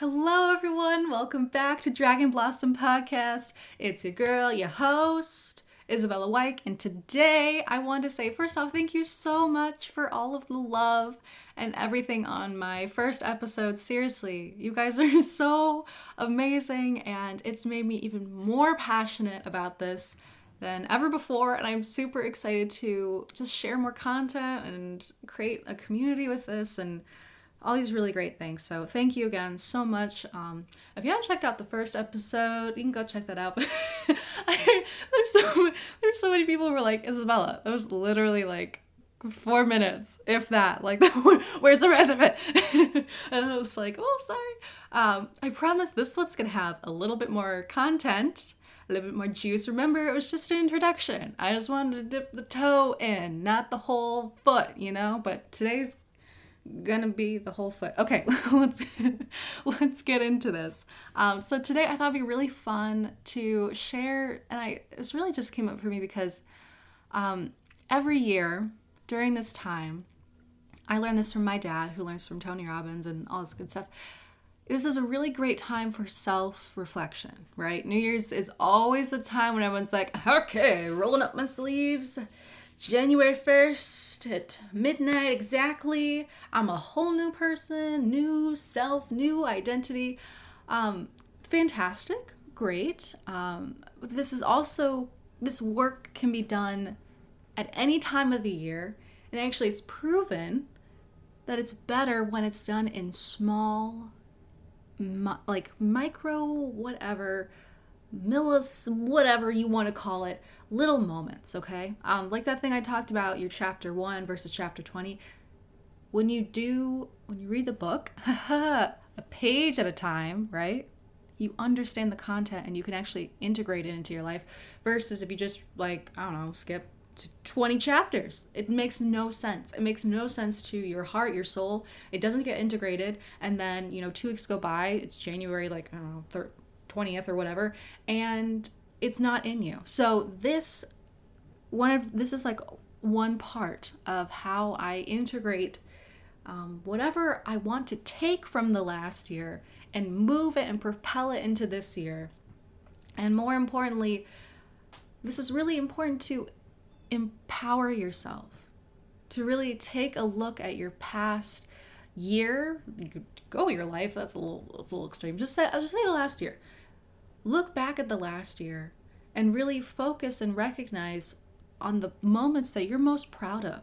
Hello, everyone. Welcome back to Dragon Blossom Podcast. It's your girl, your host, Isabella Wyke. And today I want to say, first off, thank you so much for all of the love and everything on my first episode. Seriously, you guys are so amazing, and it's made me even more passionate about this than ever before. And I'm super excited to just share more content and create a community with this and all these really great things. So thank you again so much. Um, if you haven't checked out the first episode, you can go check that out. there's so there's so many people who were like Isabella. That was literally like four minutes, if that. Like, where's the rest of it? and I was like, oh, sorry. Um, I promise this one's gonna have a little bit more content. A little bit more juice. Remember, it was just an introduction. I just wanted to dip the toe in, not the whole foot, you know? But today's gonna be the whole foot. Okay, let's let's get into this. Um, so today I thought it'd be really fun to share, and I this really just came up for me because um, every year during this time, I learned this from my dad, who learns from Tony Robbins and all this good stuff. This is a really great time for self reflection, right? New Year's is always the time when everyone's like, okay, rolling up my sleeves January 1st at midnight exactly. I'm a whole new person, new self, new identity. Um, fantastic, great. Um, this is also, this work can be done at any time of the year. And actually, it's proven that it's better when it's done in small, like micro, whatever, millis, whatever you want to call it, little moments, okay? Um, like that thing I talked about, your chapter one versus chapter 20. When you do, when you read the book, a page at a time, right? You understand the content and you can actually integrate it into your life versus if you just, like, I don't know, skip to 20 chapters. It makes no sense. It makes no sense to your heart, your soul. It doesn't get integrated. And then, you know, two weeks go by, it's January, like, I don't know, thir- 20th or whatever, and it's not in you. So this one of this is like one part of how I integrate um, whatever I want to take from the last year and move it and propel it into this year. And more importantly, this is really important to empower yourself, to really take a look at your past year. Go your life. That's a little, that's a little extreme. Just say, I'll just say last year look back at the last year and really focus and recognize on the moments that you're most proud of,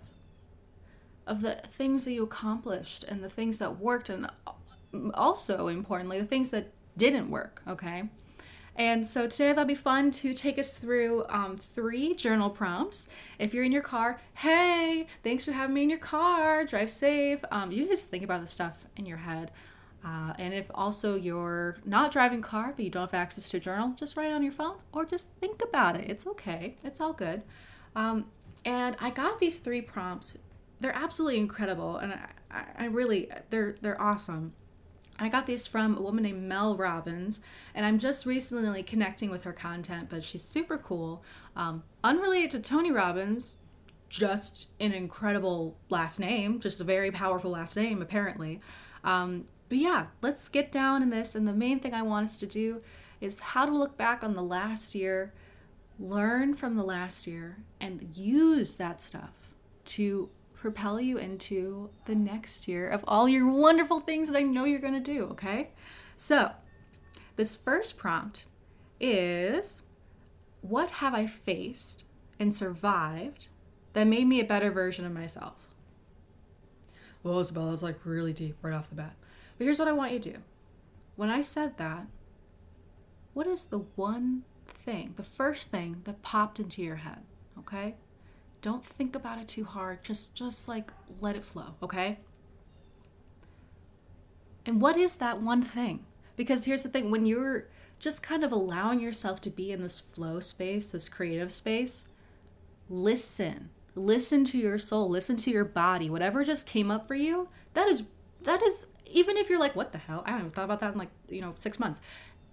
of the things that you accomplished and the things that worked, and also importantly, the things that didn't work, okay? And so today it'd be fun to take us through um, three journal prompts. If you're in your car, hey, thanks for having me in your car. Drive safe. Um, you just think about the stuff in your head. Uh, and if also you're not driving car but you don't have access to journal, just write on your phone or just think about it. It's okay. It's all good. Um, and I got these three prompts. They're absolutely incredible, and I, I really they're they're awesome. I got these from a woman named Mel Robbins, and I'm just recently connecting with her content, but she's super cool. Um, unrelated to Tony Robbins, just an incredible last name, just a very powerful last name, apparently. Um, but yeah, let's get down in this. And the main thing I want us to do is how to look back on the last year, learn from the last year, and use that stuff to propel you into the next year of all your wonderful things that I know you're going to do, okay? So, this first prompt is what have I faced and survived that made me a better version of myself? Well, Isabella's like really deep right off the bat. But here's what I want you to do. When I said that, what is the one thing, the first thing that popped into your head? Okay? Don't think about it too hard. Just just like let it flow, okay? And what is that one thing? Because here's the thing, when you're just kind of allowing yourself to be in this flow space, this creative space, listen. Listen to your soul, listen to your body. Whatever just came up for you, that is that is even if you're like, what the hell? I haven't thought about that in like, you know, six months.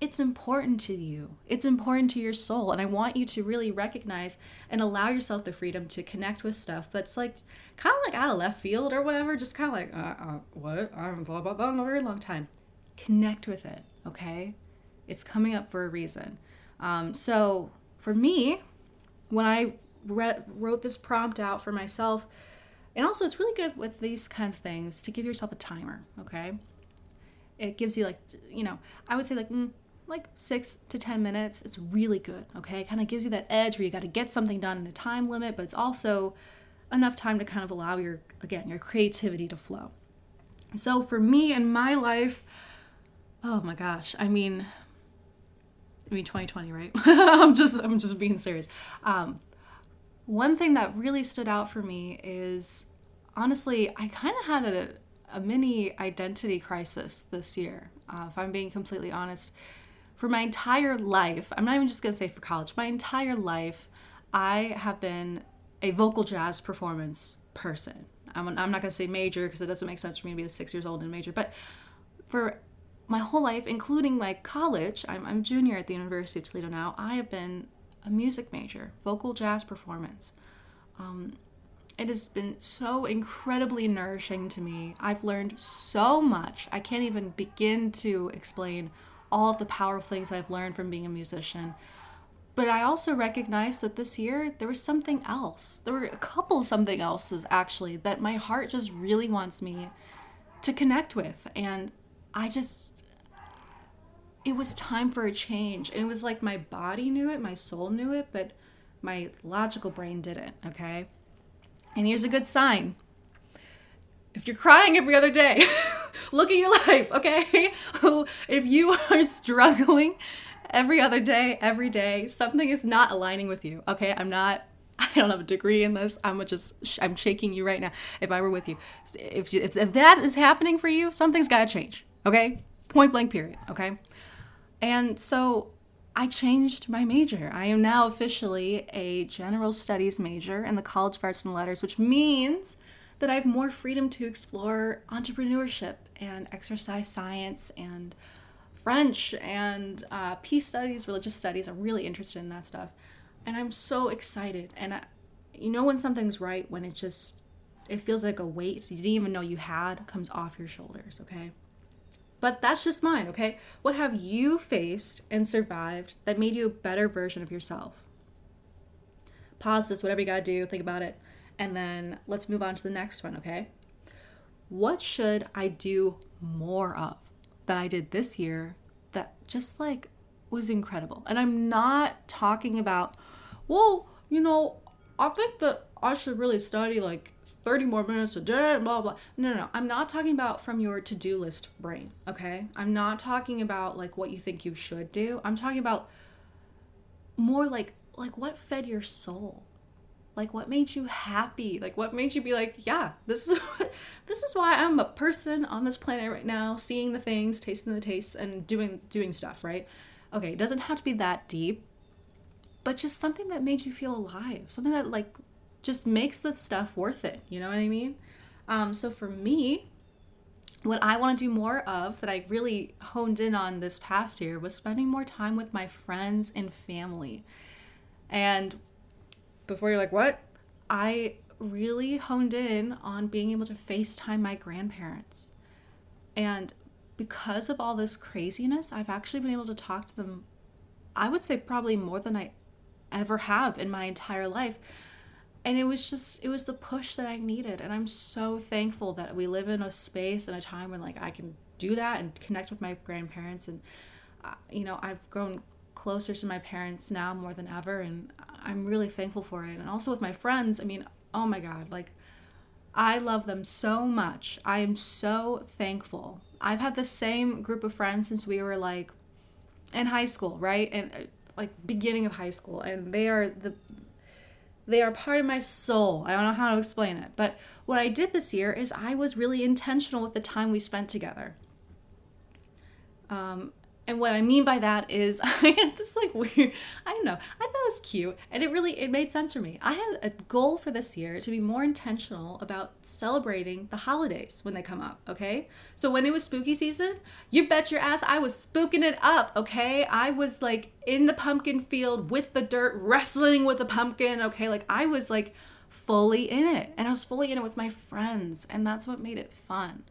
It's important to you. It's important to your soul. And I want you to really recognize and allow yourself the freedom to connect with stuff that's like kind of like out of left field or whatever. Just kind of like, uh, uh, what? I haven't thought about that in a very long time. connect with it, okay? It's coming up for a reason. Um, so for me, when I re- wrote this prompt out for myself, and also it's really good with these kind of things to give yourself a timer, okay? It gives you like, you know, I would say like, mm, like six to 10 minutes. It's really good, okay? It kind of gives you that edge where you got to get something done in a time limit, but it's also enough time to kind of allow your, again, your creativity to flow. So for me in my life, oh my gosh, I mean, I mean 2020, right? I'm just I'm just being serious. Um, one thing that really stood out for me is honestly, I kind of had a, a mini identity crisis this year. Uh, if I'm being completely honest, for my entire life, I'm not even just gonna say for college, my entire life, I have been a vocal jazz performance person. I'm, I'm not gonna say major because it doesn't make sense for me to be six years old and major, but for my whole life, including my college, I'm, I'm junior at the University of Toledo now, I have been a music major, vocal jazz performance. Um, it has been so incredibly nourishing to me. I've learned so much. I can't even begin to explain all of the powerful things I've learned from being a musician. But I also recognize that this year there was something else. There were a couple something else's actually that my heart just really wants me to connect with. And I just, it was time for a change. And it was like my body knew it, my soul knew it, but my logical brain didn't, okay? And here's a good sign if you're crying every other day, look at your life, okay? if you are struggling every other day, every day, something is not aligning with you, okay? I'm not I don't have a degree in this. I'm just I'm shaking you right now. If I were with you, if if, if that is happening for you, something's got to change. Okay, point blank. Period. Okay, and so I changed my major. I am now officially a general studies major in the College of Arts and Letters, which means that I have more freedom to explore entrepreneurship and exercise science and French and uh, peace studies, religious studies. I'm really interested in that stuff. And I'm so excited. And I, you know when something's right when it just, it feels like a weight you didn't even know you had comes off your shoulders, okay? But that's just mine, okay? What have you faced and survived that made you a better version of yourself? Pause this, whatever you gotta do, think about it. And then let's move on to the next one, okay? What should I do more of that I did this year that just like was incredible? And I'm not talking about, well, you know, I think that I should really study like 30 more minutes a day, blah, blah. No, no, no. I'm not talking about from your to do list brain, okay? I'm not talking about like what you think you should do. I'm talking about more like like what fed your soul like what made you happy like what made you be like yeah this is this is why i'm a person on this planet right now seeing the things tasting the tastes and doing doing stuff right okay it doesn't have to be that deep but just something that made you feel alive something that like just makes the stuff worth it you know what i mean um, so for me what i want to do more of that i really honed in on this past year was spending more time with my friends and family and before you're like, what? I really honed in on being able to FaceTime my grandparents. And because of all this craziness, I've actually been able to talk to them, I would say probably more than I ever have in my entire life. And it was just, it was the push that I needed. And I'm so thankful that we live in a space and a time when like I can do that and connect with my grandparents. And, uh, you know, I've grown closer to my parents now more than ever and I'm really thankful for it. And also with my friends, I mean, oh my god, like I love them so much. I am so thankful. I've had the same group of friends since we were like in high school, right? And uh, like beginning of high school and they are the they are part of my soul. I don't know how to explain it. But what I did this year is I was really intentional with the time we spent together. Um, and what I mean by that is I had this like weird, I don't know, I thought it was cute and it really, it made sense for me. I had a goal for this year to be more intentional about celebrating the holidays when they come up, okay? So when it was spooky season, you bet your ass I was spooking it up, okay? I was like in the pumpkin field with the dirt, wrestling with a pumpkin, okay? Like I was like fully in it and I was fully in it with my friends and that's what made it fun.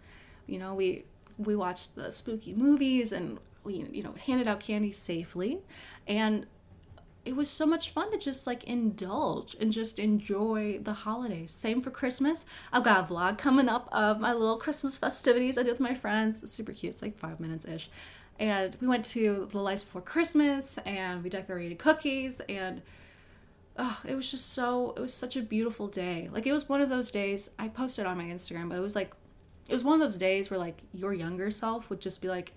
You know, we we watched the spooky movies and you know handed out candy safely and it was so much fun to just like indulge and just enjoy the holidays. Same for Christmas. I've got a vlog coming up of my little Christmas festivities I did with my friends. It's super cute. It's like five minutes ish. And we went to the lights before Christmas and we decorated cookies and oh, it was just so it was such a beautiful day. Like it was one of those days I posted on my Instagram, but it was like it was one of those days where like your younger self would just be like,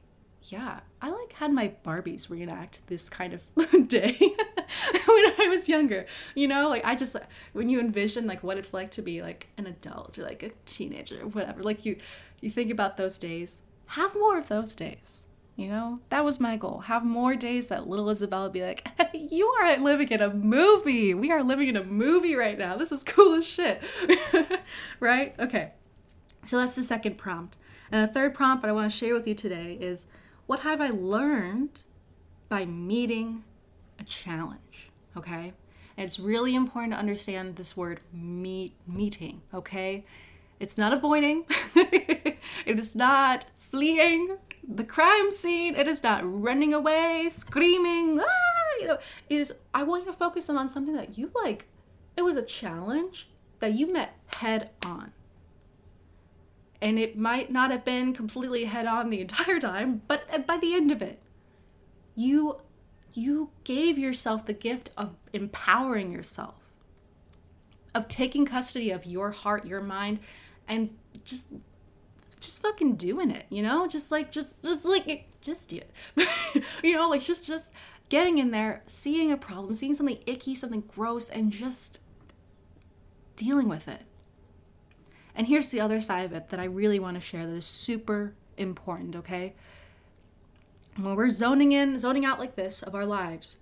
yeah, I like had my Barbies reenact this kind of day when I was younger. You know, like I just when you envision like what it's like to be like an adult or like a teenager or whatever, like you you think about those days. Have more of those days. You know, that was my goal. Have more days that little Isabella be like, hey, you are living in a movie. We are living in a movie right now. This is cool as shit. right? Okay. So that's the second prompt. And the third prompt that I want to share with you today is what have I learned by meeting a challenge? Okay? And it's really important to understand this word meet meeting, okay? It's not avoiding. it is not fleeing the crime scene. It is not running away, screaming, ah, you know, is I want you to focus in on something that you like. It was a challenge that you met head on and it might not have been completely head on the entire time but uh, by the end of it you you gave yourself the gift of empowering yourself of taking custody of your heart your mind and just just fucking doing it you know? Just like just just like just do it. You know like just just getting in there seeing a problem seeing something icky something gross and just dealing with it and here's the other side of it that I really want to share that is super important, okay? When we're zoning in, zoning out like this of our lives,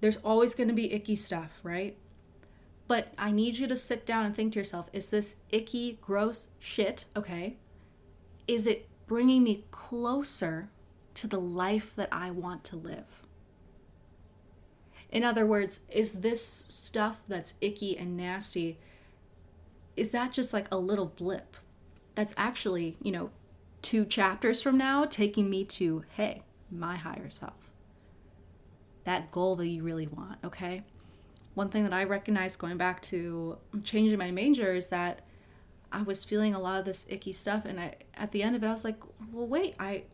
there's always going to be icky stuff, right? But I need you to sit down and think to yourself is this icky, gross shit, okay? Is it bringing me closer to the life that I want to live? In other words, is this stuff that's icky and nasty? Is that just like a little blip? That's actually, you know, two chapters from now taking me to, hey, my higher self. That goal that you really want, okay? One thing that I recognize going back to changing my major is that I was feeling a lot of this icky stuff and I at the end of it I was like, well wait, I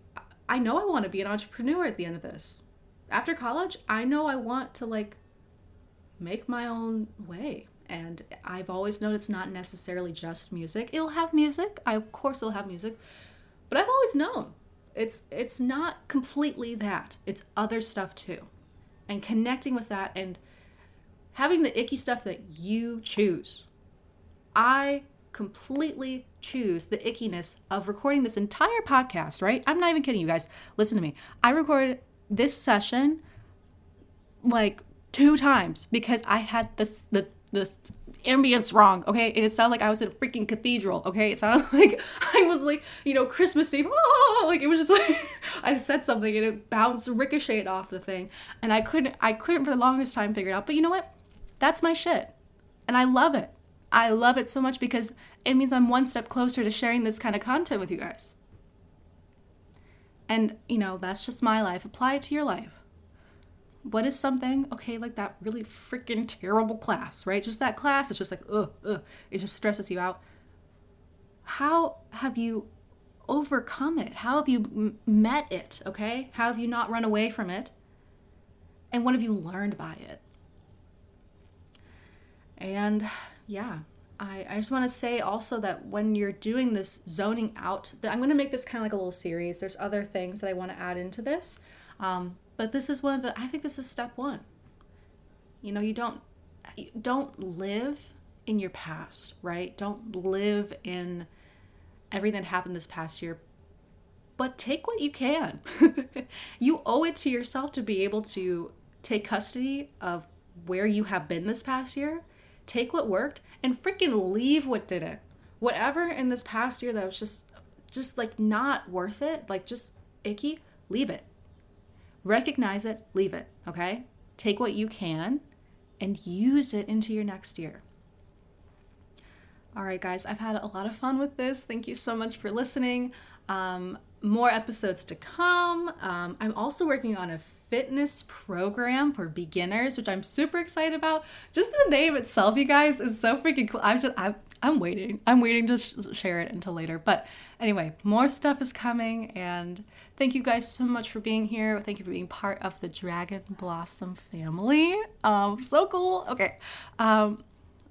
I know I want to be an entrepreneur at the end of this. After college, I know I want to like make my own way and I've always known it's not necessarily just music. It'll have music. I of course it'll have music. But I've always known it's it's not completely that. It's other stuff too. And connecting with that and having the icky stuff that you choose. I completely choose the ickiness of recording this entire podcast, right? I'm not even kidding you guys. Listen to me. I recorded this session like two times because I had this the the ambience wrong, okay? And it sounded like I was in a freaking cathedral, okay? It sounded like I was like, you know, Christmas Eve, oh, like it was just like I said something and it bounced, ricocheted off the thing, and I couldn't, I couldn't for the longest time figure it out. But you know what? That's my shit, and I love it. I love it so much because it means I'm one step closer to sharing this kind of content with you guys. And you know, that's just my life. Apply it to your life what is something? Okay like that really freaking terrible class right? Just that class it's just like ugh, ugh it just stresses you out. How have you overcome it? How have you m- met it okay? How have you not run away from it? And what have you learned by it? And yeah I, I just want to say also that when you're doing this zoning out, that I'm going to make this kind of like a little series. There's other things that I want to add into this. Um, but this is one of the I think this is step 1. You know, you don't you don't live in your past, right? Don't live in everything that happened this past year. But take what you can. you owe it to yourself to be able to take custody of where you have been this past year, take what worked, and freaking leave what didn't. Whatever in this past year that was just just like not worth it, like just icky, leave it recognize it, leave it, okay? Take what you can and use it into your next year. All right, guys, I've had a lot of fun with this. Thank you so much for listening. Um, more episodes to come. Um, I'm also working on a fitness program for beginners, which I'm super excited about. Just the name itself, you guys, is so freaking cool. I'm just, I'm, I'm waiting. I'm waiting to sh- share it until later. But anyway, more stuff is coming, and thank you guys so much for being here. Thank you for being part of the Dragon Blossom family. Um, so cool. Okay. Um,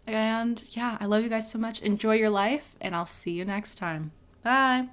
and yeah, I love you guys so much. Enjoy your life, and I'll see you next time. Bye.